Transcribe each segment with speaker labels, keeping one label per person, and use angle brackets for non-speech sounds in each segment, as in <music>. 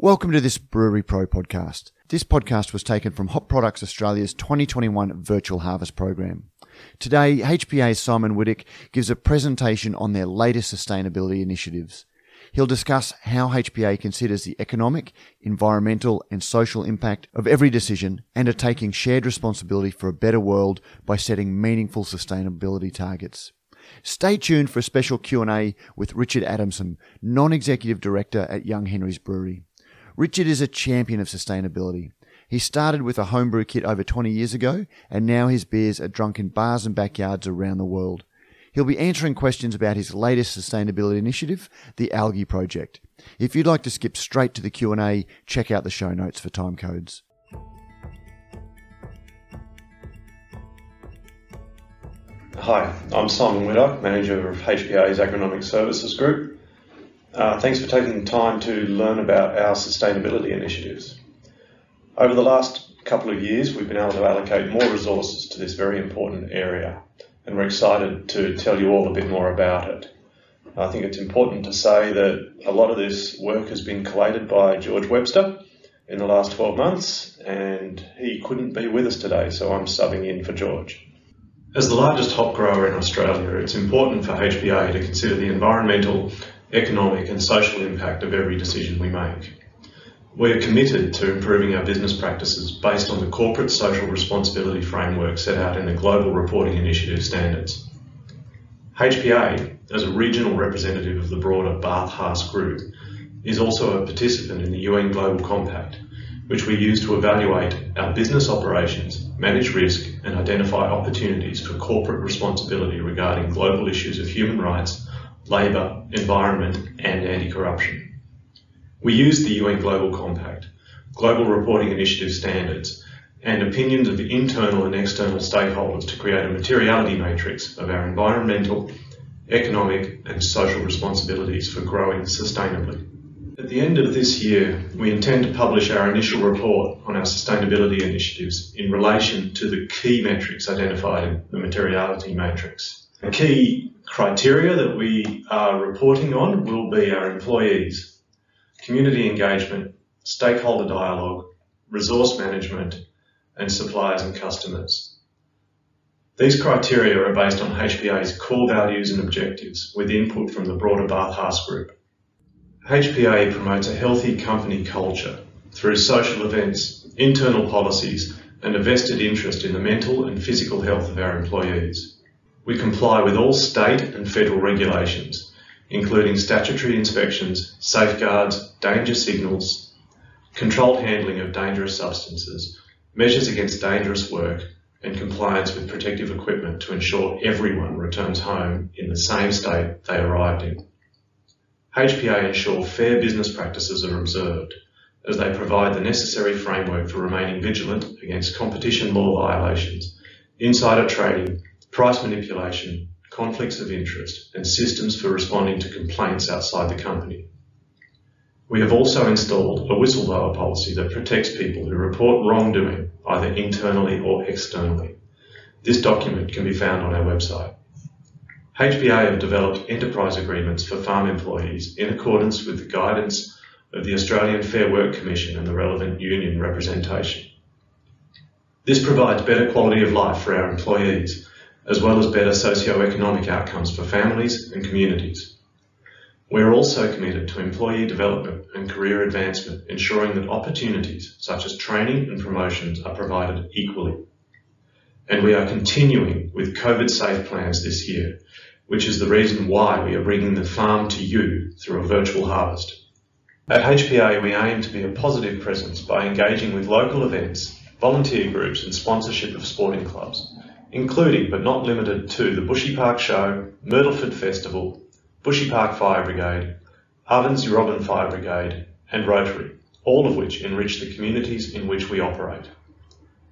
Speaker 1: Welcome to this BreweryPro podcast. This podcast was taken from Hop Products Australia's 2021 Virtual Harvest program. Today, HPA's Simon Whittock gives a presentation on their latest sustainability initiatives. He'll discuss how HPA considers the economic, environmental, and social impact of every decision and are taking shared responsibility for a better world by setting meaningful sustainability targets. Stay tuned for a special Q&A with Richard Adamson, non-executive director at Young Henrys Brewery. Richard is a champion of sustainability. He started with a homebrew kit over 20 years ago, and now his beers are drunk in bars and backyards around the world. He'll be answering questions about his latest sustainability initiative, the Algae Project. If you'd like to skip straight to the Q&A, check out the show notes for time codes.
Speaker 2: Hi, I'm Simon Whittock, Manager of HPA's Agronomic Services Group. Uh, thanks for taking time to learn about our sustainability initiatives. Over the last couple of years, we've been able to allocate more resources to this very important area, and we're excited to tell you all a bit more about it. I think it's important to say that a lot of this work has been collated by George Webster in the last 12 months, and he couldn't be with us today, so I'm subbing in for George. As the largest hop grower in Australia, it's important for HPA to consider the environmental, economic and social impact of every decision we make. We are committed to improving our business practices based on the corporate social responsibility framework set out in the Global Reporting Initiative standards. HPA, as a regional representative of the broader BarthHaas Group, is also a participant in the UN Global Compact, which we use to evaluate our business operations, manage risk, and identify opportunities for corporate responsibility regarding global issues of human rights, labour, environment, and anti-corruption. We use the UN Global Compact, Global Reporting Initiative standards, and opinions of internal and external stakeholders to create a materiality matrix of our environmental, economic, and social responsibilities for growing sustainably. At the end of this year, we intend to publish our initial report on our sustainability initiatives in relation to the key metrics identified in the materiality matrix. A key criteria that we are reporting on will be our employees, community engagement, stakeholder dialogue, resource management, and suppliers and customers. These criteria are based on HPA's core values and objectives with input from the broader BarthHaas Group. HPA promotes a healthy company culture through social events, internal policies, and a vested interest in the mental and physical health of our employees. We comply with all state and federal regulations, including statutory inspections, safeguards, danger signals, controlled handling of dangerous substances, measures against dangerous work, and compliance with protective equipment to ensure everyone returns home in the same state they arrived in. HPA ensure fair business practices are observed as they provide the necessary framework for remaining vigilant against competition law violations, insider trading, price manipulation, conflicts of interest, and systems for responding to complaints outside the company. We have also installed a whistleblower policy that protects people who report wrongdoing, either internally or externally. This document can be found on our website. HPA have developed enterprise agreements for farm employees in accordance with the guidance of the Australian Fair Work Commission and the relevant union representation. This provides better quality of life for our employees, as well as better socio-economic outcomes for families and communities. We are also committed to employee development and career advancement, ensuring that opportunities such as training and promotions are provided equally. And we are continuing with COVID safe plans this year which is the reason why we are bringing the farm to you through a virtual harvest. At HPA, we aim to be a positive presence by engaging with local events, volunteer groups and sponsorship of sporting clubs, including but not limited to the Bushy Park Show, Myrtleford Festival, Bushy Park Fire Brigade, Ovens Robin Fire Brigade and Rotary, all of which enrich the communities in which we operate.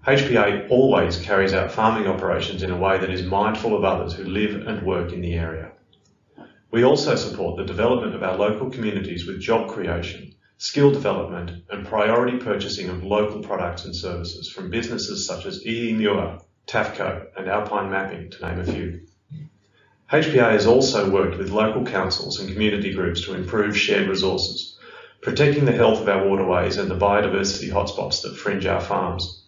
Speaker 2: HPA always carries out farming operations in a way that is mindful of others who live and work in the area. We also support the development of our local communities with job creation, skill development and priority purchasing of local products and services from businesses such as EE Muir, TAFCO and Alpine Mapping to name a few. HPA has also worked with local councils and community groups to improve shared resources, protecting the health of our waterways and the biodiversity hotspots that fringe our farms.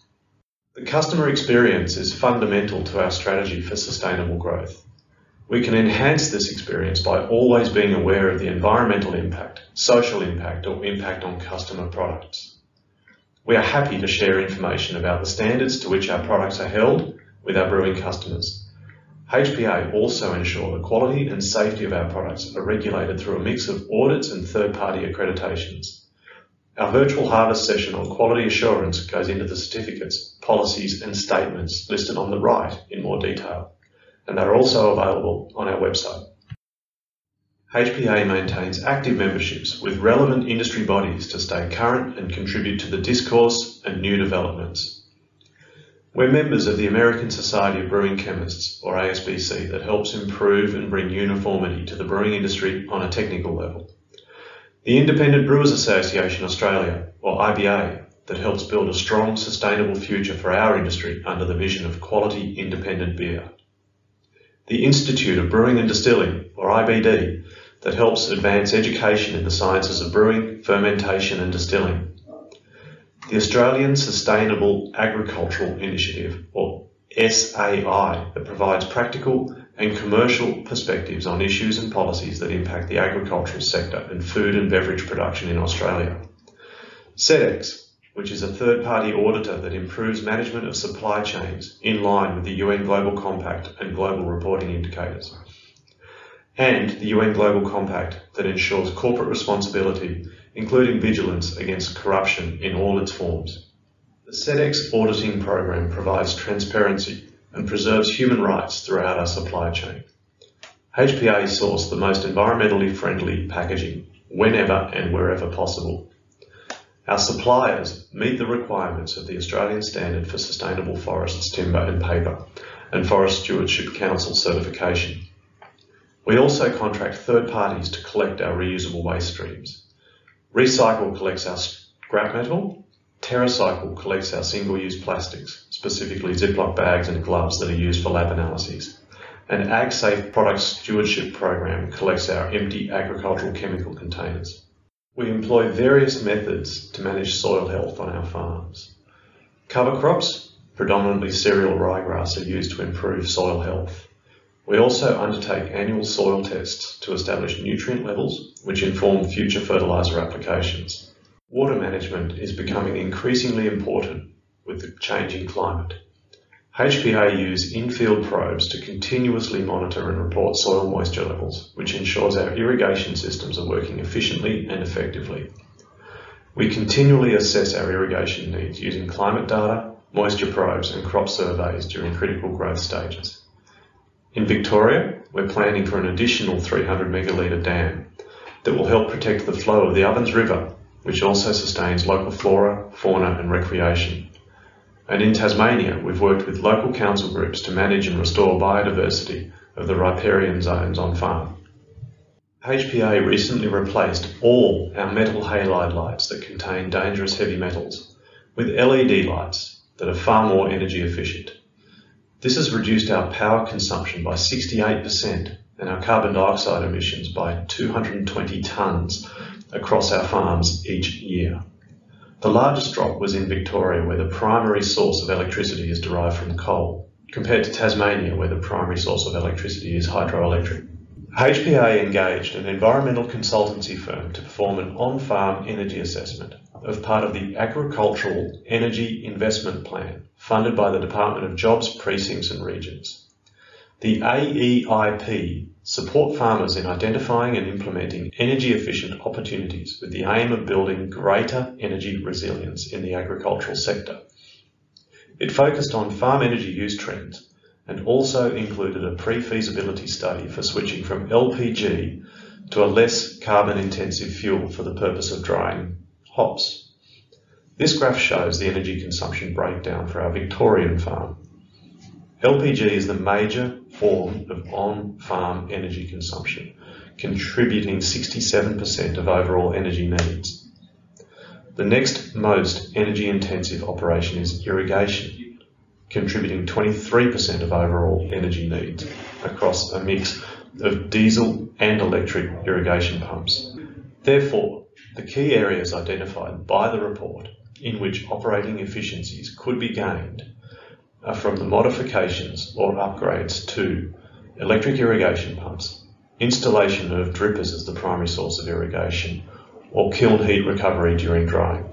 Speaker 2: The customer experience is fundamental to our strategy for sustainable growth. We can enhance this experience by always being aware of the environmental impact, social impact, or impact on customer products. We are happy to share information about the standards to which our products are held with our brewing customers. HPA also ensure the quality and safety of our products are regulated through a mix of audits and third-party accreditations. Our virtual harvest session on quality assurance goes into the certificates, policies and statements listed on the right in more detail, and they're also available on our website. HPA maintains active memberships with relevant industry bodies to stay current and contribute to the discourse and new developments. We're members of the American Society of Brewing Chemists, or ASBC, that helps improve and bring uniformity to the brewing industry on a technical level. The Independent Brewers Association Australia, or IBA, that helps build a strong, sustainable future for our industry under the vision of quality independent beer. The Institute of Brewing and Distilling, or IBD, that helps advance education in the sciences of brewing, fermentation and distilling the Australian Sustainable Agricultural Initiative, or SAI, that provides practical and commercial perspectives on issues and policies that impact the agricultural sector and food and beverage production in Australia. Sedex, which is a third-party auditor that improves management of supply chains in line with the UN Global Compact and global reporting indicators. And the UN Global Compact that ensures corporate responsibility including vigilance against corruption in all its forms. The SEDEX auditing program provides transparency and preserves human rights throughout our supply chain. HPA source the most environmentally friendly packaging whenever and wherever possible. Our suppliers meet the requirements of the Australian Standard for Sustainable Forests, Timber and Paper and Forest Stewardship Council certification. We also contract third parties to collect our reusable waste streams. Recycle collects our scrap metal. TerraCycle collects our single-use plastics, specifically Ziploc bags and gloves that are used for lab analyses. And AgSafe Product Stewardship Program collects our empty agricultural chemical containers. We employ various methods to manage soil health on our farms. Cover crops, predominantly cereal ryegrass, are used to improve soil health. We also undertake annual soil tests to establish nutrient levels, which inform future fertiliser applications. Water management is becoming increasingly important with the changing climate. HPA use in-field probes to continuously monitor and report soil moisture levels, which ensures our irrigation systems are working efficiently and effectively. We continually assess our irrigation needs using climate data, moisture probes and crop surveys during critical growth stages. In Victoria, we're planning for an additional 300 megalitre dam that will help protect the flow of the Ovens River, which also sustains local flora, fauna and recreation. And in Tasmania, we've worked with local council groups to manage and restore biodiversity of the riparian zones on farm. HPA recently replaced all our metal halide lights that contain dangerous heavy metals with LED lights that are far more energy efficient. This has reduced our power consumption by 68% and our carbon dioxide emissions by 220 tonnes across our farms each year. The largest drop was in Victoria, where the primary source of electricity is derived from coal, compared to Tasmania, where the primary source of electricity is hydroelectric. HPA engaged an environmental consultancy firm to perform an on-farm energy assessment of part of the Agricultural Energy Investment Plan funded by the Department of Jobs, Precincts and Regions. The AEIP support farmers in identifying and implementing energy efficient opportunities with the aim of building greater energy resilience in the agricultural sector. It focused on farm energy use trends and also included a pre-feasibility study for switching from LPG to a less carbon intensive fuel for the purpose of drying hops. This graph shows the energy consumption breakdown for our Victorian farm. LPG is the major form of on-farm energy consumption, contributing 67% of overall energy needs. The next most energy intensive operation is irrigation, contributing 23% of overall energy needs across a mix of diesel and electric irrigation pumps. Therefore, The key areas identified by the report in which operating efficiencies could be gained are from the modifications or upgrades to electric irrigation pumps, installation of drippers as the primary source of irrigation, or kiln heat recovery during drying.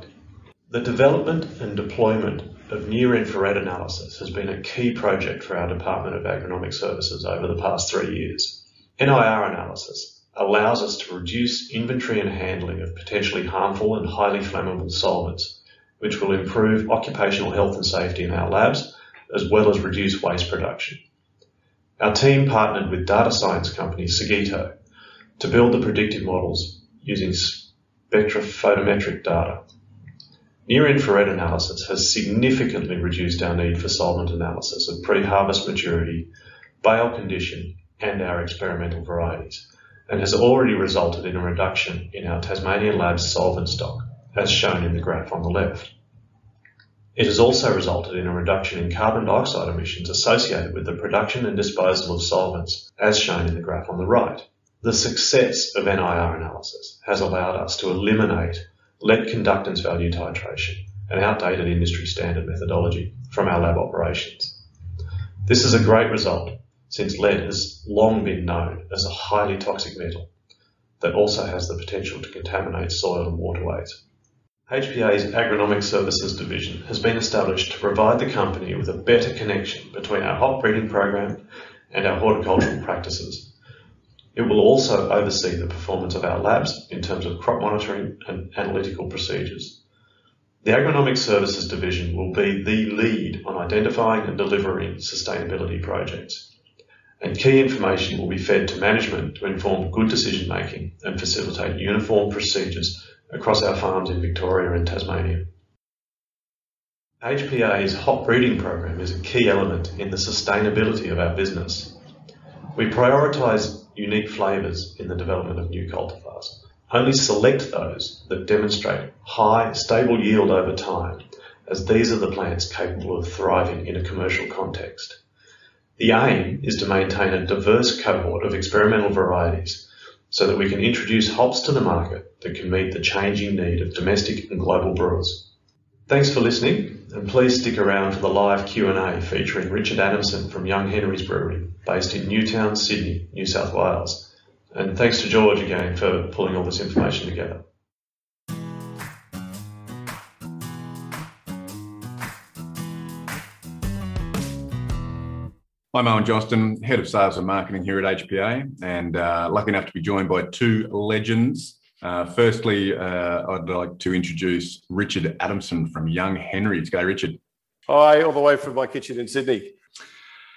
Speaker 2: The development and deployment of near infrared analysis has been a key project for our Department of Agronomic Services over the past three years. NIR analysis allows us to reduce inventory and handling of potentially harmful and highly flammable solvents, which will improve occupational health and safety in our labs, as well as reduce waste production. Our team partnered with data science company Sagitto to build the predictive models using spectrophotometric data. Near-infrared analysis has significantly reduced our need for solvent analysis of pre-harvest maturity, bale condition, and our experimental varieties, and has already resulted in a reduction in our Tasmanian Labs solvent stock, as shown in the graph on the left. It has also resulted in a reduction in carbon dioxide emissions associated with the production and disposal of solvents, as shown in the graph on the right. The success of NIR analysis has allowed us to eliminate lead conductance value titration, an outdated industry standard methodology, from our lab operations. This is a great result since lead has long been known as a highly toxic metal that also has the potential to contaminate soil and waterways. HPA's Agronomic Services Division has been established to provide the company with a better connection between our hop breeding program and our horticultural practices it will also oversee the performance of our labs in terms of crop monitoring and analytical procedures. The Agronomic Services Division will be the lead on identifying and delivering sustainability projects, and key information will be fed to management to inform good decision making and facilitate uniform procedures across our farms in Victoria and Tasmania. HPA's hop breeding program is a key element in the sustainability of our business. We prioritise unique flavours in the development of new cultivars. Only select those that demonstrate high, stable yield over time, as these are the plants capable of thriving in a commercial context. The aim is to maintain a diverse cohort of experimental varieties so that we can introduce hops to the market that can meet the changing need of domestic and global brewers. Thanks for listening and please stick around for the live Q&A featuring Richard Adamson from Young Henrys Brewery, based in Newtown, Sydney, New South Wales. And thanks to George again for pulling all this information together.
Speaker 3: I'm Owen Johnston, Head of Sales and Marketing here at HPA, and uh, lucky enough to be joined by two legends uh, firstly, uh, I'd like to introduce Richard Adamson from Young Henrys. G'day, Richard.
Speaker 4: Hi, all the way from my kitchen in Sydney.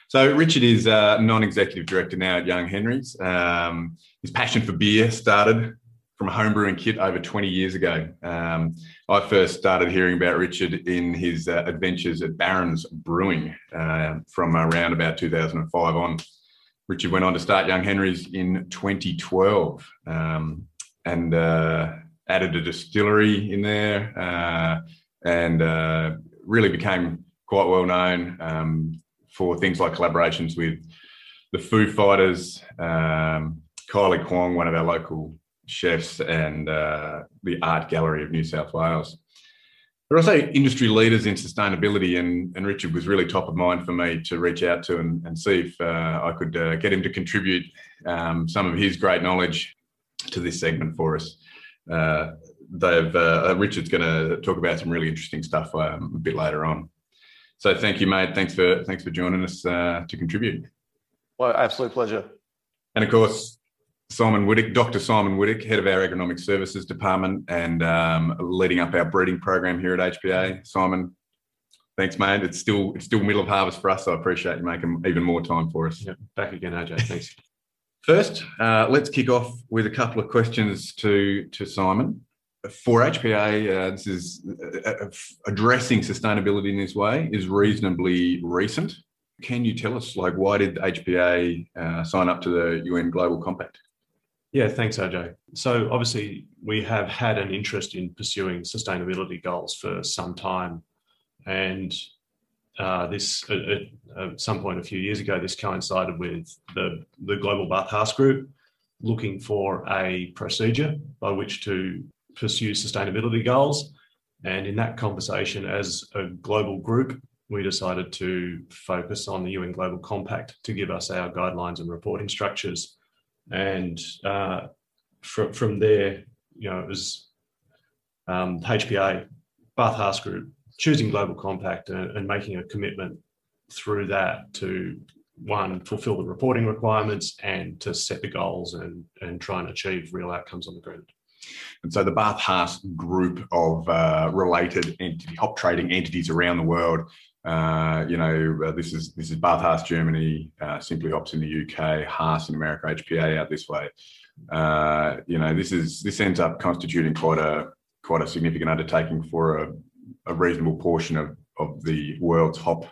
Speaker 3: So, Richard is a non executive director now at Young Henrys. Um, his passion for beer started from a homebrewing kit over 20 years ago. Um, I first started hearing about Richard in his uh, adventures at Barons Brewing uh, from around about 2005 on. Richard went on to start Young Henrys in 2012. Um, and uh, added a distillery in there uh, and uh, really became quite well known um, for things like collaborations with the Foo Fighters, um, Kylie Kwong, one of our local chefs, and uh, the Art Gallery of New South Wales. There are also industry leaders in sustainability, and, and Richard was really top of mind for me to reach out to and, and see if uh, I could uh, get him to contribute um, some of his great knowledge to this segment for us. Uh, they've uh, Richard's going to talk about some really interesting stuff um, a bit later on. So thank you, mate. Thanks for thanks for joining us uh, to contribute.
Speaker 4: Well, absolute pleasure.
Speaker 3: And of course, Simon Whittock, Dr. Simon Whittock, head of our Agronomic Services Department and um, leading up our breeding program here at HPA. Simon, thanks, mate. It's still it's still middle of harvest for us, so I appreciate you making even more time for us.
Speaker 2: Yep. Back again, AJ. <laughs> Thanks.
Speaker 3: First, uh, let's kick off with a couple of questions to, to Simon. For HPA, uh, this is uh, uh, addressing sustainability in this way is reasonably recent. Can you tell us, like, why did HPA uh, sign up to the UN Global Compact?
Speaker 5: Yeah, thanks, AJ. So, obviously, we have had an interest in pursuing sustainability goals for some time. And uh, this at, at, some point a few years ago, this coincided with the, the Global BarthHaas Group looking for a procedure by which to
Speaker 2: pursue sustainability goals. And in that conversation, as a global group, we decided to focus on the UN Global Compact to give us our guidelines and reporting structures. And uh, from, from there, you know, it was um, HPA, BarthHaas Group, choosing Global Compact and, and making a commitment through that to one, fulfill the reporting requirements and to set the goals and, and try and achieve real outcomes on the ground.
Speaker 3: And so the BarthHaas group of uh, related entity, hop trading entities around the world. Uh, you know, uh, this is this is BarthHaas Germany, uh, Simply Hops in the UK, Haas in America, HPA out this way. Uh, you know, this is this ends up constituting quite a quite a significant undertaking for a, a reasonable portion of of the world's hop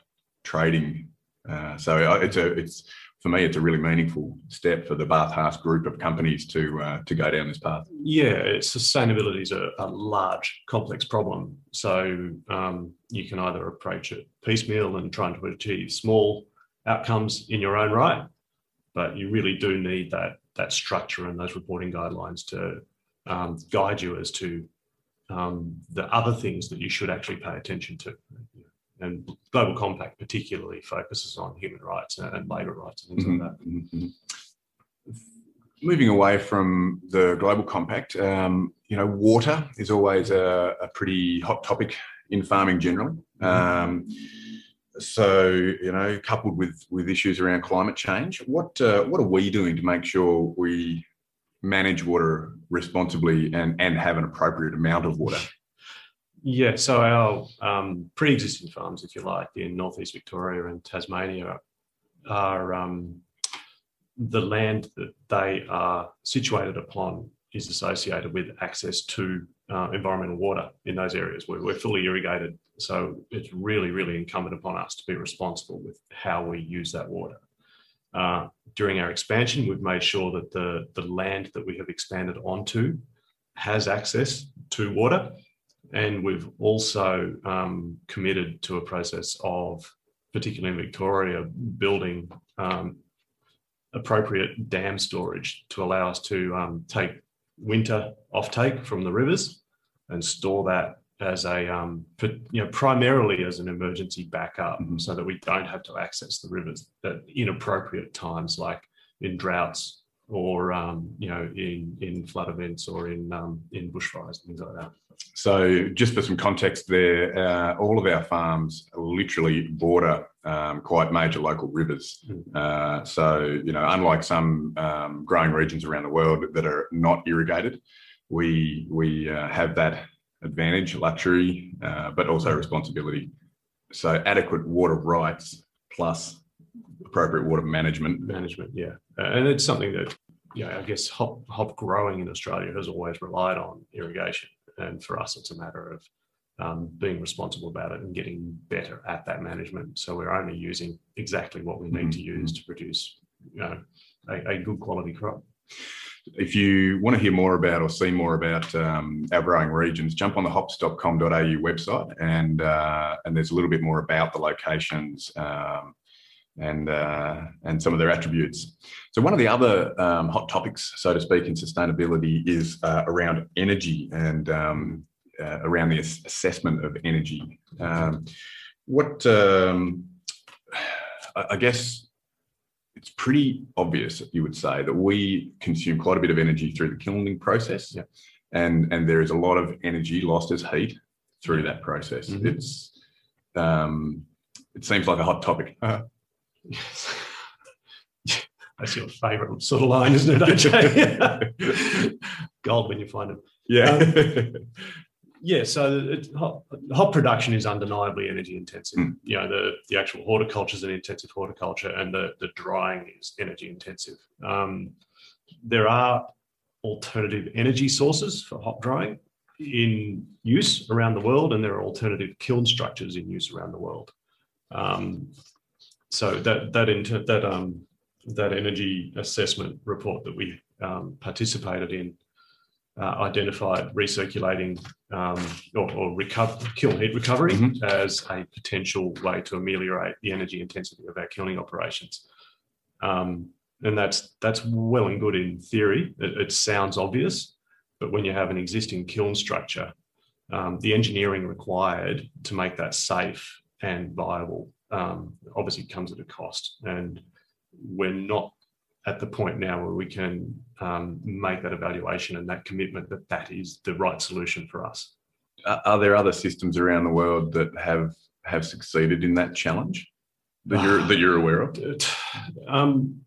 Speaker 3: trading. Uh, so it's a it's for me, it's a really meaningful step for the Barth group of companies to uh, to go down this path.
Speaker 2: Yeah, sustainability is a, a, large, complex problem. So um, you can either approach it piecemeal and trying to achieve small outcomes in your own right, but you really do need that that structure and those reporting guidelines to um, guide you as to um, the other things that you should actually pay attention to and Global Compact particularly focuses on human rights and labour rights and things mm-hmm. like that. Mm-hmm.
Speaker 3: Moving away from the Global Compact, um, you know, water is always a, a, pretty hot topic in farming generally. Mm-hmm. Um, so, you know, coupled with with issues around climate change, what uh, what are we doing to make sure we manage water responsibly and and have an appropriate amount of water?
Speaker 2: Yeah, so our um, pre-existing farms, if you like, in northeast Victoria and Tasmania, are um, the land that they are situated upon is associated with access to uh, environmental water in those areas. We're, we're, fully irrigated, so it's really, really incumbent upon us to be responsible with how we use that water. Uh, during our expansion, we've made sure that the, the land that we have expanded onto has access to water and we've also um, committed to a process of, particularly in Victoria, building um, appropriate dam storage to allow us to um, take winter offtake from the rivers and store that as a um, you know primarily as an emergency backup mm-hmm. so that we don't have to access the rivers at inappropriate times like in droughts or um, you know in in flood events or in um, in bushfires and things like that
Speaker 3: so, just for some context, there, uh, all of our farms literally border um, quite major local rivers. Hmm. Uh, so, you know, unlike some um, growing regions around the world that are not irrigated, we we uh, have that advantage, luxury, uh, but also hmm. responsibility. So, adequate water rights plus appropriate water management.
Speaker 2: Management, yeah, and it's something that, you know, I guess hop hop growing in Australia has always relied on irrigation and for us, it's a matter of um, being responsible about it and getting better at that management. So we're only using exactly what we need mm-hmm. to use to produce, you know, a, a, good quality crop.
Speaker 3: If you want to hear more about or see more about um, our growing regions, jump on the hops.com.au website and uh, and there's a little bit more about the locations um, and uh, and some of their attributes. So one of the other um, hot topics, so to speak, in sustainability is uh, around energy and um, uh, around the assessment of energy. Um, what um, I guess it's pretty obvious, you would say, that we consume quite a bit of energy through the kilning process, yeah. and and there is a lot of energy lost as heat through that process. Mm-hmm. It's um, it seems like a hot topic. Uh-huh. <laughs>
Speaker 2: That's your favourite sort of line, isn't it, <laughs> AJ? <laughs> Gold when you find them.
Speaker 3: Yeah. Um,
Speaker 2: yeah, so it, hop, hop, production is undeniably energy intensive. Mm. You know, the, the actual horticulture is an intensive horticulture and the, the drying is energy intensive. Um, there are alternative energy sources for hop drying in use around the world, and there are alternative kiln structures in use around the world. Um, so that that inter, that um that energy assessment report that we um, participated in uh, identified recirculating um, or, or recover, kiln heat recovery mm-hmm. as a potential way to ameliorate the energy intensity of our kilning operations. Um, and that's that's well and good in theory. It, it sounds obvious, But when you have an existing kiln structure, um, the engineering required to make that safe and viable um, obviously comes at a cost. And we're not at the point now where we can um, make that evaluation and that commitment that that is the right solution for us.
Speaker 3: Are there other systems around the world that have have succeeded in that challenge that you're <sighs> that you're aware of?
Speaker 2: Um,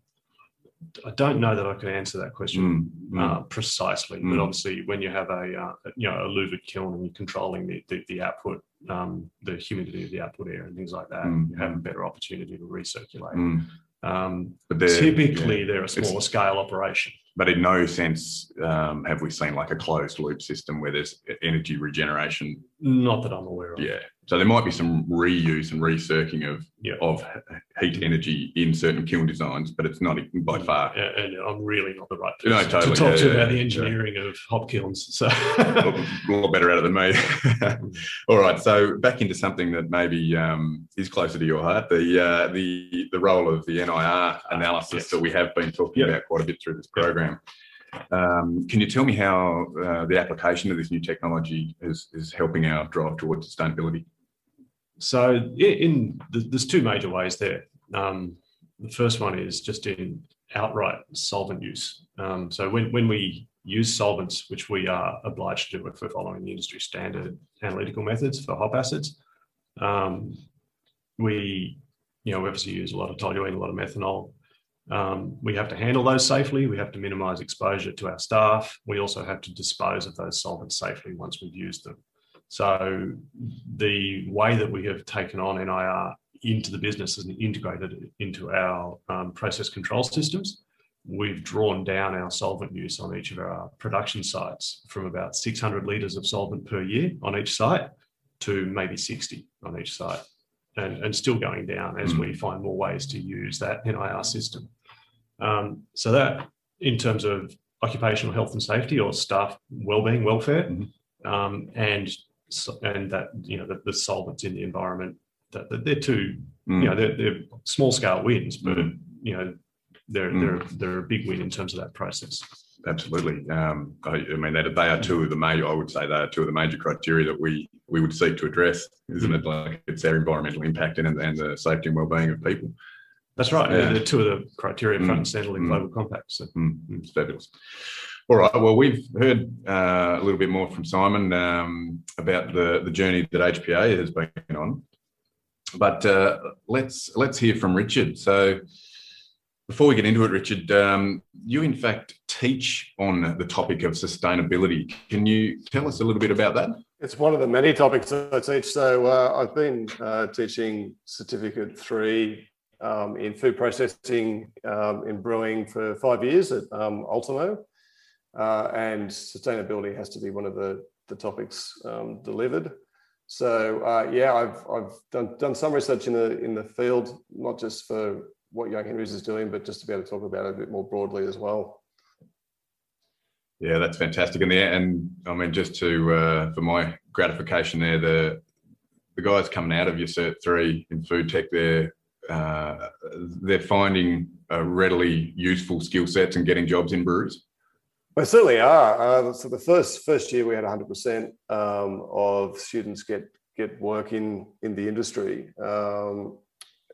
Speaker 2: I don't know that I could answer that question
Speaker 3: Mm, mm.
Speaker 2: uh, precisely, but
Speaker 3: Mm.
Speaker 2: obviously, when you have a uh, you know a louvered kiln and you're controlling the the, the output, um, the humidity of the output air and things like that,
Speaker 3: Mm.
Speaker 2: you have a better opportunity to recirculate.
Speaker 3: Mm.
Speaker 2: Um,
Speaker 3: But they're-
Speaker 2: typically,
Speaker 3: yeah.
Speaker 2: they're a smaller scale operation.
Speaker 3: But in no sense um, have we seen like a closed loop system where there's energy regeneration.
Speaker 2: Not that I'm aware of.
Speaker 3: Yeah. So there might be some reuse and recircling of
Speaker 2: Yeah.
Speaker 3: of heat energy in certain kiln designs, but it's not by far.
Speaker 2: A- And I'm really not the right
Speaker 3: No,
Speaker 2: person
Speaker 3: totally,
Speaker 2: to talk
Speaker 3: yeah,
Speaker 2: to
Speaker 3: yeah,
Speaker 2: about the engineering of hop kilns. So,
Speaker 3: a lot better at it than me. <laughs> All right, so back into something that maybe um, is closer to your heart the uh, the the role of the NIR analysis
Speaker 2: yes.
Speaker 3: that we have been talking
Speaker 2: Yep.
Speaker 3: about quite a bit through this program. Um, can you tell me how uh, the application of this new technology is, is helping our drive towards sustainability?
Speaker 2: So in th- there's two major ways there. Um, the first one is just in outright solvent use. Um, so when, when we use solvents, which we are obliged to do if we're following the industry standard analytical methods for hop acids, um, we you know obviously use a lot of toluene, a lot of methanol. Um, we have to handle those safely. We have to minimize exposure to our staff. We also have to dispose of those solvents safely once we've used them. So the way that we have taken on NIR into the business and integrated it into our um, process control systems, we've drawn down our solvent use on each of our production sites from about 600 litres of solvent per year on each site to maybe 60 on each site and, and still going down as we find more ways to use that NIR system. Um, so that in terms of occupational health and safety or staff well-being, welfare,
Speaker 3: Mhm.
Speaker 2: um, and and that you know the, the solvents in the environment that, that they're two
Speaker 3: Mm.
Speaker 2: you know they're, they're small scale wins, but
Speaker 3: Mm.
Speaker 2: you know they're
Speaker 3: Mm.
Speaker 2: they're they're a big win in terms of that process.
Speaker 3: Absolutely. Um, I, I mean, they, they are two of the major, I would say they are two of the major criteria that we, we would seek to address, isn't it? Like it's their environmental impact and, and the safety and well-being of people.
Speaker 2: That's right.
Speaker 3: Yeah.
Speaker 2: They're two of the criteria front and center in
Speaker 3: Mm.
Speaker 2: global compact. So
Speaker 3: Mm, it's fabulous. All right. Well, we've heard uh, a little bit more from Simon um, about the, the journey that HPA has been on, but uh, let's let's hear from Richard. So, before we get into it, Richard, um, you in fact teach on the topic of sustainability. Can you tell us a little bit about that?
Speaker 4: It's one of the many topics that I teach. So uh, I've been uh, teaching certificate three um, in food processing um, in brewing for five years at um, Ultimo. Uh, and sustainability has to be one of the, the topics um, delivered. So uh, yeah, I've, I've done, done some research in the in the field, not just for what Young Henrys is doing, but just to be able to talk about it a bit more broadly as well.
Speaker 3: Yeah, that's fantastic. And the and I mean, just to uh, for my gratification there, the the guys coming out of your Cert three in food tech, they're uh, they're finding readily useful skill sets and getting jobs in breweries.
Speaker 4: We certainly are. Uh, so the first first year we had 100% um, of students get get work in in the industry. Um,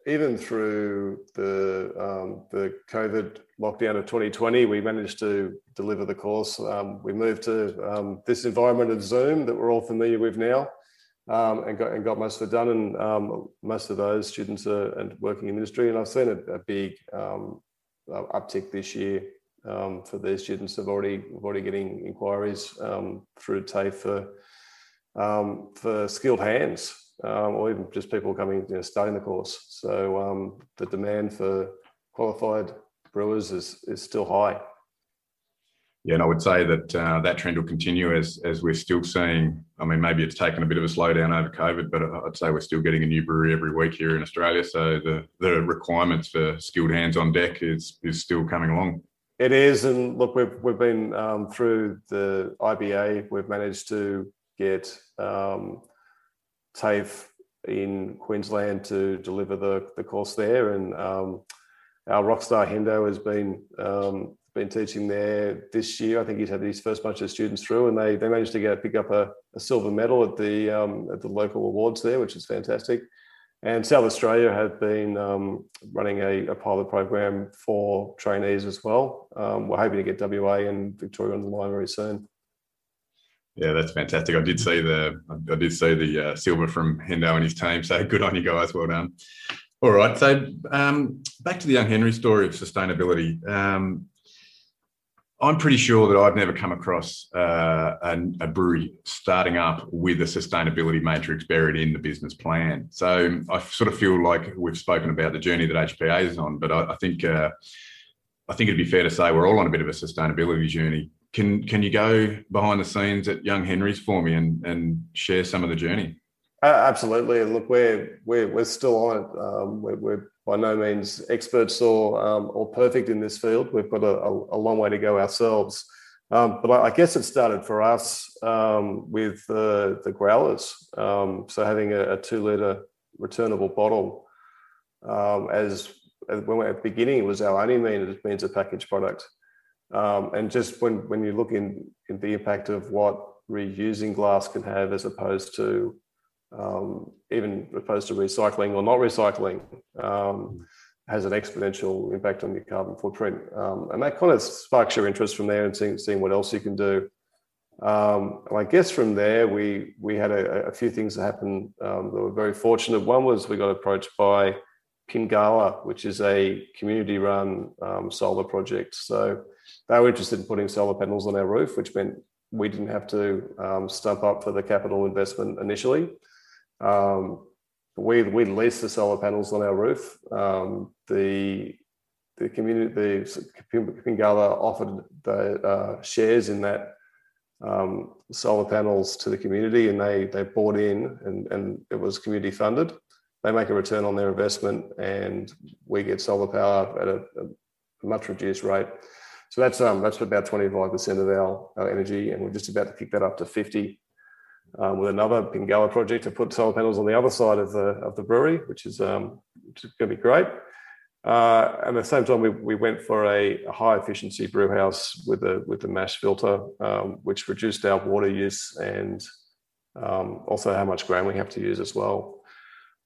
Speaker 4: even through the um, the COVID lockdown of 2020, we managed to deliver the course. Um, we moved to um, this environment of Zoom that we're all familiar with now, um, and got and got most of it done. And most of those students are and working in industry. And I've seen a, a big um, uptick this year um, for these students. Have already already getting inquiries um, through TAFE for um, for skilled hands, um, or even just people coming you know, starting the course. So um, the demand for qualified brewers is is still high.
Speaker 3: Yeah, and I would say that uh, that trend will continue as as we're still seeing. I mean, maybe it's taken a bit of a slowdown over COVID, but I'd say we're still getting a new brewery every week here in Australia. So the the requirements for skilled hands on deck is is still coming along.
Speaker 4: It is, and look, we've we've been um, through the IBA. We've managed to get um, TAFE in Queensland to deliver the, the course there, and um, our rockstar Hendo has been um, been teaching there this year. I think he's had his first bunch of students through, and they they managed to get pick up a, a silver medal at the um, at the local awards there, which is fantastic. And South Australia have been um, running a, a, pilot program for trainees as well. Um, we're hoping to get WA and Victoria on the line very soon.
Speaker 3: Yeah, that's fantastic. I did see the I did see the uh, silver from Hendo and his team. So good on you guys. Well done. All right. So um, back to the young Henry story of sustainability. Um, I'm pretty sure that I've never come across uh, a, a, brewery starting up with a sustainability matrix buried in the business plan. So I sort of feel like we've spoken about the journey that HPA is on, but I, I think uh, I think it'd be fair to say we're all on a bit of a sustainability journey. Can can you go behind the scenes at Young Henrys for me and and share some of the journey?
Speaker 4: Uh, absolutely. Look, we're we're we're still on it. Um, we're, we're, by no means experts or um, or perfect in this field. We've got a, a long way to go ourselves. Um, but I, guess it started for us um, with the the growlers. Um, so having a, a, two liter returnable bottle um, as, as, when we're at the beginning, it was our only means means a packaged product. and just when when you look in, in the impact of what reusing glass can have as opposed to um, even opposed to recycling or not recycling, um, has an exponential impact on your carbon footprint. Um, and that kind of sparks your interest from there and seeing, seeing what else you can do. Um, I guess from there, we we had a, a few things that happened um, that were very fortunate. One was we got approached by Pingala, which is a community-run um, solar project. So they were interested in putting solar panels on our roof, which meant we didn't have to stump up for the capital investment initially. Um, we we lease the solar panels on our roof. Um, the the community, the Pingala offered the uh, shares in that um, solar panels to the community, and they they bought in, and and it was community funded. They make a return on their investment, and we get solar power at a, a much reduced rate. So that's um that's about twenty five percent of our, our energy, and we're just about to kick that up to fifty um, with another Pingala project to put solar panels on the other side of the of the brewery, which is um, which is going to be great. Uh, and at the same time, we, we went for a, a high efficiency brew house with a with a mash filter, um, which reduced our water use and um, also how much grain we have to use as well.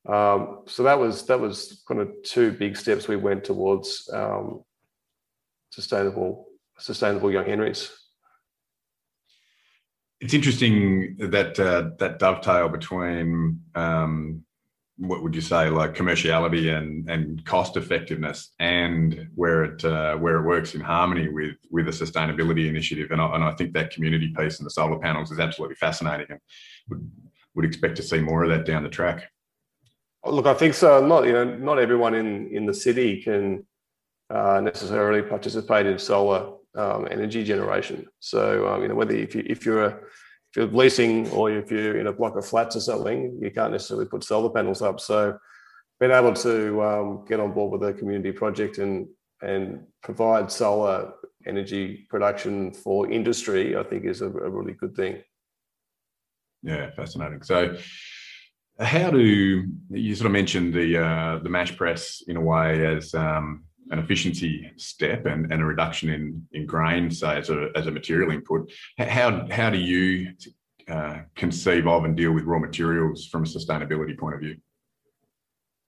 Speaker 4: Um, so that was that was kind of two big steps we went towards um, sustainable sustainable young Henrys
Speaker 3: it's interesting that uh, that dovetail between um, what would you say like commerciality and and cost effectiveness and where it uh, where it works in harmony with with a sustainability initiative and I, and I think that community piece and the solar panels is absolutely fascinating and would would expect to see more of that down the track.
Speaker 4: Look, I think so. Not you know not everyone in in the city can uh, necessarily participate in solar um, energy generation. So um, you know whether if you if you're a if you're leasing or if you're in a block of flats or something, you can't necessarily put solar panels up. So being able to um, get on board with a community project and and provide solar energy production for industry, I think is a, a really good thing.
Speaker 3: Yeah, fascinating. So how do you sort of mentioned the uh, the mash press in a way as um, an efficiency step and, and a reduction in, in grain, say, as a, as a material input. How, how do you uh, conceive of and deal with raw materials from a sustainability point of view?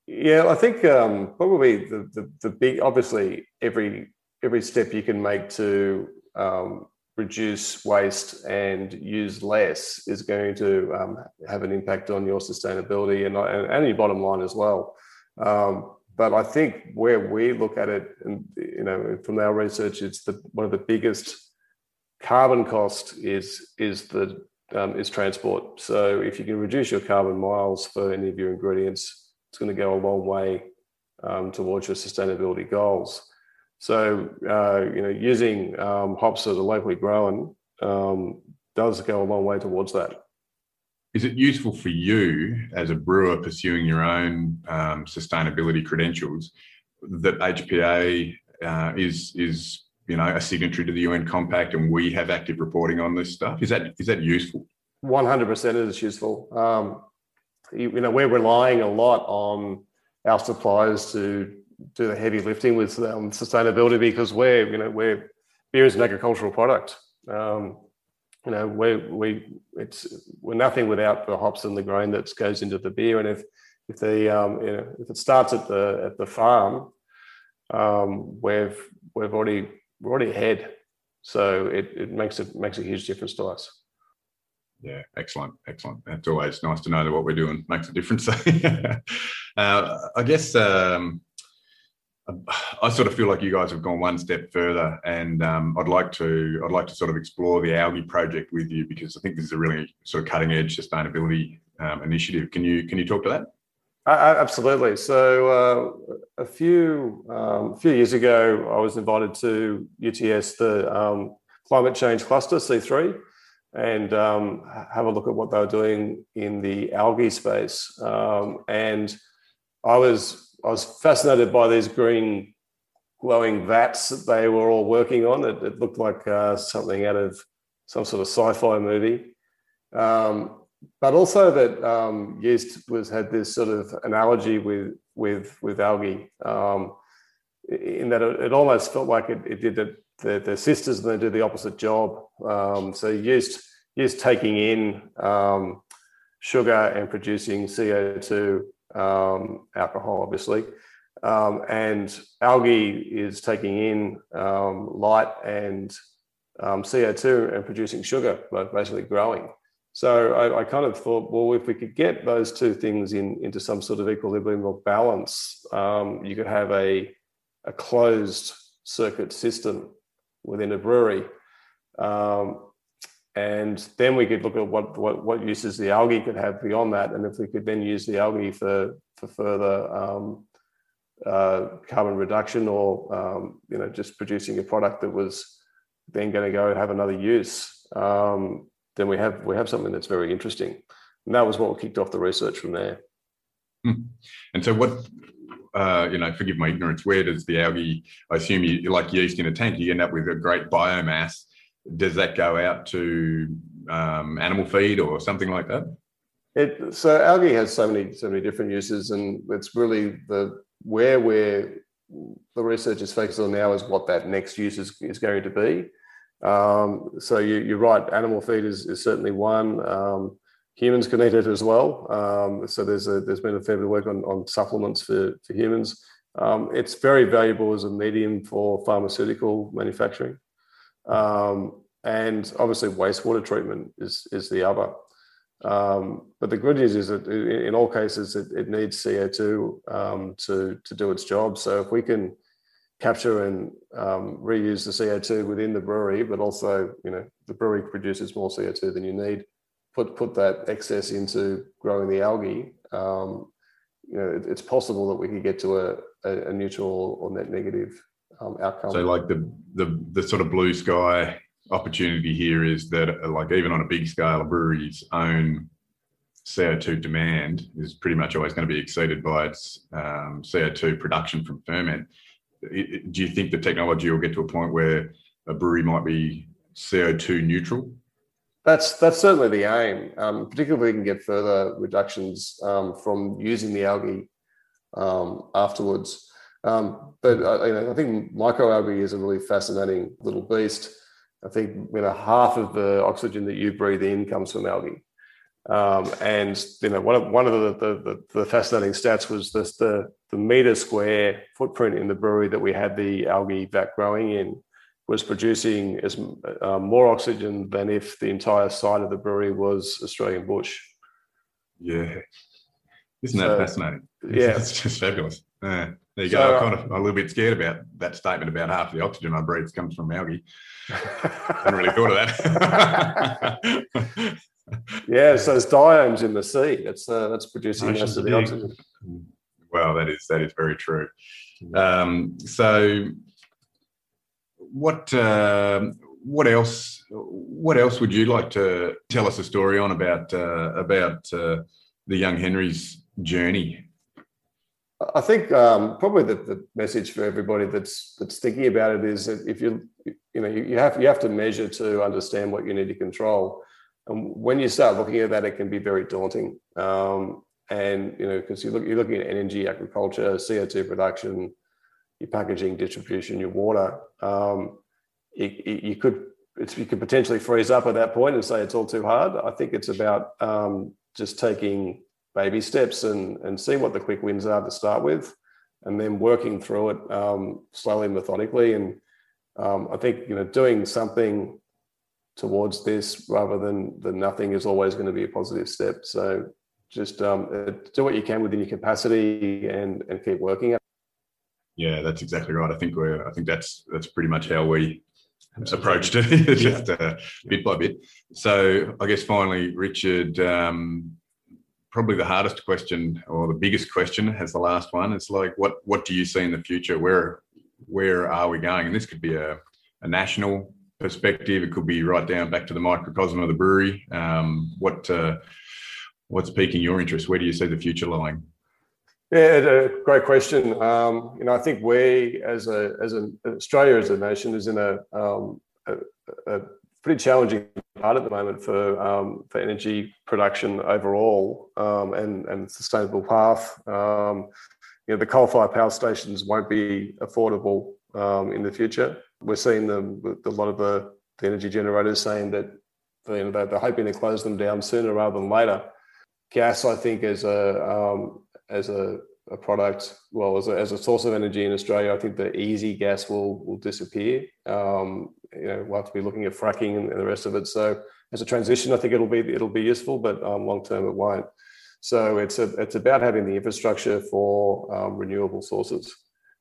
Speaker 4: Yeah, I think um, probably the, the, the, big, obviously, every every step you can make to um, reduce waste and use less is going to um, have an impact on your sustainability and, and, your bottom line as well. Um, but I think where we look at it, and you know, from our research, it's the one of the biggest carbon cost is is the um, is transport. So if you can reduce your carbon miles for any of your ingredients, it's going to go a long way um, towards your sustainability goals. So uh, you know, using um, hops that are locally grown um, does go a long way towards that
Speaker 3: is it useful for you as a brewer pursuing your own um, sustainability credentials that HPA uh, is is you know a signatory to the UN Compact and we have active reporting on this stuff? Is that is that useful?
Speaker 4: One hundred percent is useful. Um, you, you, know, we're relying a lot on our suppliers to do the heavy lifting with um, sustainability because we're you know we're beer is an agricultural product. You know, we we it's we're nothing without the hops and the grain that goes into the beer. And if if the um, you know if it starts at the at the farm, um, we've we've already we're already ahead. So it, it makes it makes a huge difference to us.
Speaker 3: Yeah, excellent, excellent. It's always nice to know that what we're doing makes a difference. <laughs> uh, I guess um, I sort of feel like you guys have gone one step further, and um, I'd like to I'd like to sort of explore the algae project with you because I think this is a really sort of cutting edge sustainability um, initiative. Can you can you talk to that?
Speaker 4: Absolutely. So uh, a few um, few years ago, I was invited to UTS, the um, climate change cluster C3, and um, have a look at what they were doing in the algae space. Um, and I was I was fascinated by these green glowing vats that they were all working on. It, it looked like uh, something out of some sort of sci-fi movie. Um, but also that um, yeast was had this sort of analogy with with with algae, um, in that it, it, almost felt like it, it did the, the, sisters and they do the opposite job. Um, so yeast yeast taking in um, sugar and producing CO two um, alcohol, obviously. Um, and algae is taking in light and CO2 and producing sugar, basically growing. So I, I, kind of thought, well, if we could get those two things in into some sort of equilibrium or balance, um, you could have a a closed circuit system within a brewery, um, and then we could look at what, what what uses the algae could have beyond that, and if we could then use the algae for for further um, uh, carbon reduction or um, you know just producing a product that was then going to go have another use. Um, then we have we have something that's very interesting. And that was what kicked off the research from there.
Speaker 3: Hmm. And so, what uh, you know, forgive my ignorance. Where does the algae? I assume you like yeast in a tank. You end up with a great biomass. Does that go out to um, animal feed or something like that?
Speaker 4: It, so algae has so many so many different uses, and it's really the where we're the research is focused on now is what that next use is, is going to be. Um, so you, are right. Animal feed is, is certainly one. Um, humans can eat it as well. Um, so there's a, there's been a fair bit of work on, on supplements for, for humans. Um, it's very valuable as a medium for pharmaceutical manufacturing. Um, and obviously wastewater treatment is, is the other. Um, but the good news is that in all cases, it, it needs CO2 to, to do its job. So if we can capture and um, reuse the CO2 within the brewery, but also, you know, the brewery produces more CO2 than you need. Put put that excess into growing the algae. Um, you know, it, it's possible that we could get to a, a, a neutral or net negative um, outcome.
Speaker 3: So, like the the the sort of blue sky opportunity here is that, like, even on a big scale, a brewery's own CO2 demand is pretty much always going to be exceeded by its um, CO2 production from ferment do you think the technology will get to a point where a brewery might be CO2 neutral?
Speaker 4: That's that's certainly the aim. Um, particularly, if we can get further reductions um, from using the algae um, afterwards. Um, but uh, you know, I think microalgae is a really fascinating little beast. I think you know half of the oxygen that you breathe in comes from algae. Um, and you know, one of one of the, the, the, fascinating stats was this, the the meter square footprint in the brewery that we had the algae vat growing in was producing as uh, more oxygen than if the entire site of the brewery was Australian bush.
Speaker 3: Yeah, isn't that so, fascinating?
Speaker 4: Yeah, <laughs>
Speaker 3: it's just fabulous. Yeah. There you so, go. I'm kind of a little bit scared about that statement about half the oxygen I breathe comes from algae. <laughs> I hadn't really thought of
Speaker 4: that. <laughs> yeah, so it's diatoms in the sea. That's uh, that's producing most of the oxygen.
Speaker 3: Well, that is that is very true. Um, so, what uh, what else what else would you like to tell us a story on about uh, about uh, the Young Henrys journey?
Speaker 4: I think um, probably the, the, message for everybody that's that's thinking about it is that if you you know you, you have you have to measure to understand what you need to control. And when you start looking at that, it can be very daunting. Um, and you know, because you look, you're looking at energy, agriculture, CO2 production, your packaging, distribution, your water. Um, you, you could you could potentially freeze up at that point and say it's all too hard. I think it's about um, just taking baby steps and and seeing what the quick wins are to start with, and then working through it um, slowly, methodically. And um, I think you know doing something towards this rather than than nothing is always going to be a positive step. So just um, uh, do what you can within your capacity and and keep working.
Speaker 3: Yeah, that's exactly right. I think we're. I think that's that's pretty much how we approached it, <laughs> just yeah. uh, bit by bit. So I guess finally, Richard. Um, probably the hardest question or the biggest question as the last one. It's like what what do you see in the future? Where where are we going? And this could be a, a national perspective. It could be right down back to the microcosm of the brewery. Um, what uh, what's piquing your interest? Where do you see the future lying?
Speaker 4: Yeah, great question. Um, you know, I think we, as a as an Australia as a nation, is in a, um, a, a pretty challenging part at the moment for um, for energy production overall um, and and sustainable path. Um, you know, the coal-fired power stations won't be affordable um, in the future. We're seeing with a lot of the, the energy generators saying that you know, they're hoping to close them down sooner rather than later. Gas, I think, as a as a, a product, well, as a, as a, source of energy in Australia, I think the easy gas will will disappear. Um, you know, we'll have to be looking at fracking and, and, the rest of it. So as a transition, I think it'll be it'll be useful, but um, long term it won't. So it's a, it's about having the infrastructure for um, renewable sources,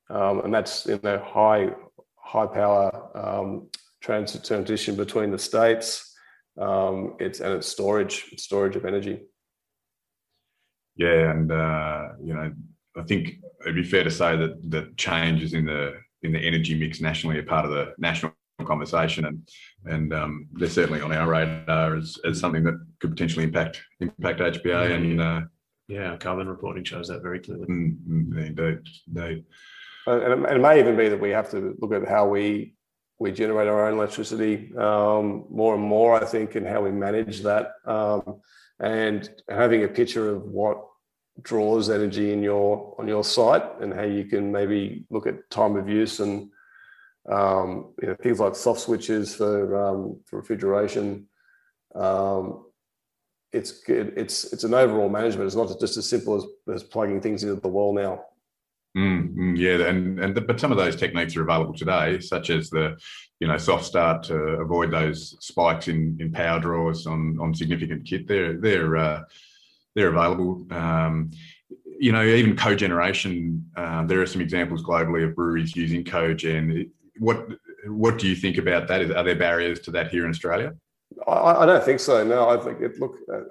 Speaker 4: um, and that's in the high high power um, transit transition between the states. Um, it's and it's storage, it's storage of energy.
Speaker 3: Yeah, and uh, you know, I think it'd be fair to say that that changes in the in the energy mix nationally are part of the national conversation, and and um, they're certainly on our radar as, as something that could potentially impact impact HPA yeah, and uh,
Speaker 5: yeah, carbon reporting shows that very clearly.
Speaker 3: Mm, mm, indeed, indeed.
Speaker 4: And it may even be that we have to look at how we we generate our own electricity um, more and more. I think, and how we manage that. Um, and having a picture of what draws energy in your on your site and how you can maybe look at time of use and um, you know, things like soft switches for, um, for refrigeration. Um, it's good. It's it's an overall management. It's not just as simple as, as plugging things into the wall now.
Speaker 3: Mm, mm, yeah, and and the, but some of those techniques are available today, such as the you know soft start to avoid those spikes in, in power draws on on significant kit. They're they're uh, they're available. Um, you know, even cogeneration. Uh, there are some examples globally of breweries using cogen. What what do you think about that? Are there barriers to that here in Australia?
Speaker 4: I, I don't think so. No, I think it. Look, uh,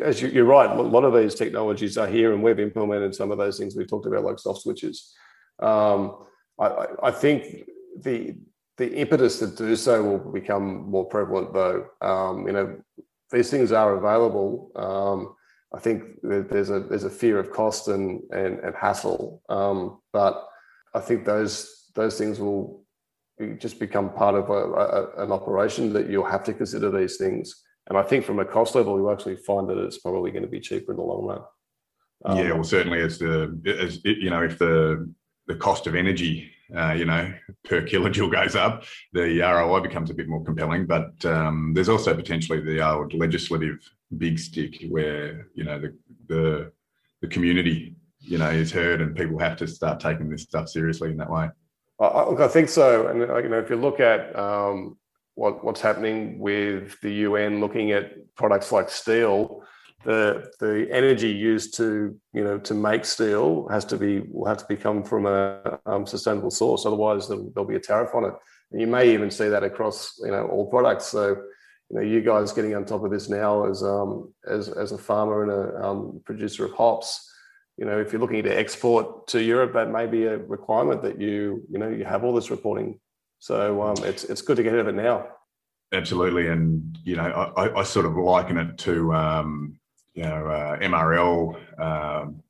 Speaker 4: as you, are right, a lot of these technologies are here, and we've implemented some of those things we've talked about, like soft switches. Um, I, I, think the the impetus to do so will become more prevalent, though. Um, you know, these things are available. Um, I think there's a there's a fear of cost and and, and hassle, um, but I think those those things will just become part of a, a, an operation that you'll have to consider these things. And I think from a cost level, you actually find that it's probably going to be cheaper in the long run.
Speaker 3: Um, yeah, well, certainly as the as you know, if the the cost of energy, uh, you know, per kilojoule goes up, the ROI becomes a bit more compelling. But um, there's also potentially the old legislative big stick where you know the the the community you know is heard and people have to start taking this stuff seriously in that way.
Speaker 4: I, I think so, and uh, you know, if you look at um, what, what's happening with the UN looking at products like steel, the the energy used to you know to make steel has to be will have to become from a um, sustainable source. Otherwise, there'll, there'll, be a tariff on it. And you may even see that across you know all products. So you know you guys getting on top of this now as um, as as a farmer and a um, producer of hops. You know, if you're looking to export to Europe, that may be a requirement that you you know you have all this reporting so um, it's it's good to get ahead of it now.
Speaker 3: Absolutely, and you know, I, I sort of liken it to um, you know uh, MRL um,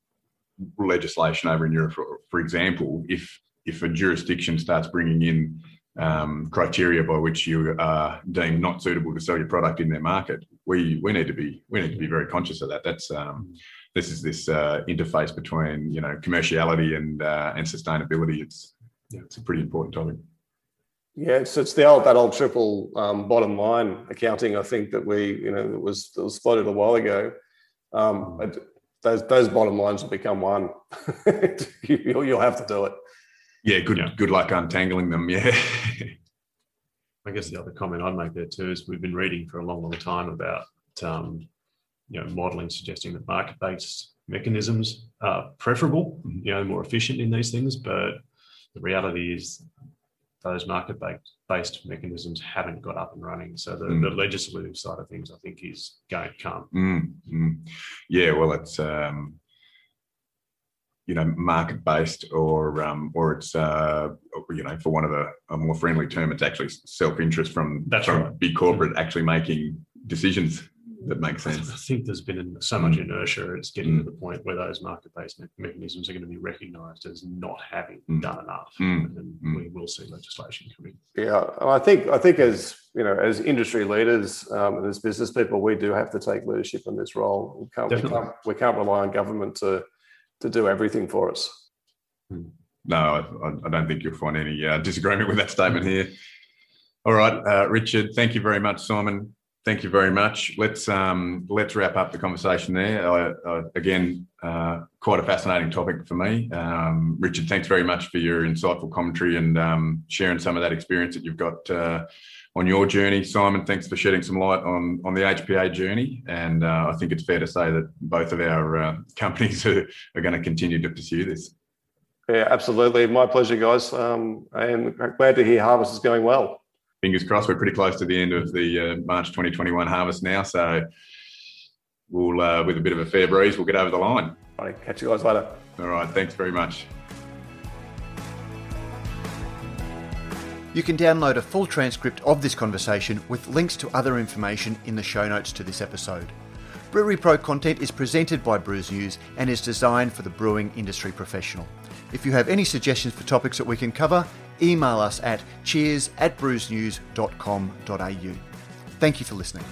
Speaker 3: legislation over in Europe, for, for, example. If if a jurisdiction starts bringing in um, criteria by which you are deemed not suitable to sell your product in their market, we we need to be we need to be very conscious of that. That's um, this is this uh, interface between you know commerciality and uh, and sustainability. It's yeah, it's a pretty important topic.
Speaker 4: Yeah, so it's the old that old triple um, bottom line accounting. I think that we, you know, that was that was spotted a while ago. Um, mm. those those bottom lines will become one. <laughs> you, will have to do it.
Speaker 3: Yeah, good yeah. good luck untangling them. Yeah. <laughs>
Speaker 2: I guess the other comment I'd make there too is we've been reading for a long, long time about um, you know modelling suggesting that market-based mechanisms are preferable, you know, more efficient in these things. But the reality is those market-based mechanisms haven't got up and running. So the, mm. the, legislative side of things, I think, is going to come.
Speaker 3: Mm. Mm. Yeah, well, it's um, you know market-based, or um, or it's uh, you know, for one of a, a more friendly term, it's actually self-interest from
Speaker 2: That's
Speaker 3: from
Speaker 2: right.
Speaker 3: big corporate actually making decisions that makes sense.
Speaker 2: I think there's been so much mm. inertia. It's getting mm. to the point where those market-based mechanisms are going to be recognised as not having mm. done enough,
Speaker 3: mm.
Speaker 2: and
Speaker 3: mm.
Speaker 2: we will see legislation coming.
Speaker 4: Yeah, I think I think as you know, as industry leaders um, and as business people, we do have to take leadership in this role. We can't, we can't, we can't rely on government to to do everything for us.
Speaker 3: Hmm. No, I, I, don't think you'll find any uh, disagreement with that statement here. All right, uh, Richard, thank you very much, Simon. Thank you very much. Let's um, let's wrap up the conversation there. I, I, again, uh, quite a fascinating topic for me. Um, Richard, thanks very much for your insightful commentary and um, sharing some of that experience that you've got uh, on your journey. Simon, thanks for shedding some light on on the HPA journey. And uh, I think it's fair to say that both of our uh, <laughs> companies are, are going to continue to pursue this.
Speaker 4: Yeah, absolutely. My pleasure, guys. Um, and glad to hear harvest is going well
Speaker 3: fingers crossed. We're pretty close to the end of the uh, March 2021 harvest now, so we'll, uh, with a bit of a fair breeze, we'll get over the line.
Speaker 4: All right, catch you guys later.
Speaker 3: All right, thanks very much.
Speaker 1: You can download a full transcript of this conversation with links to other information in the show notes to this episode. BreweryPro content is presented by Brews News and is designed for the brewing industry professional. If you have any suggestions for topics that we can cover, email us at cheers at brewsnews.com.au. Thank you for listening.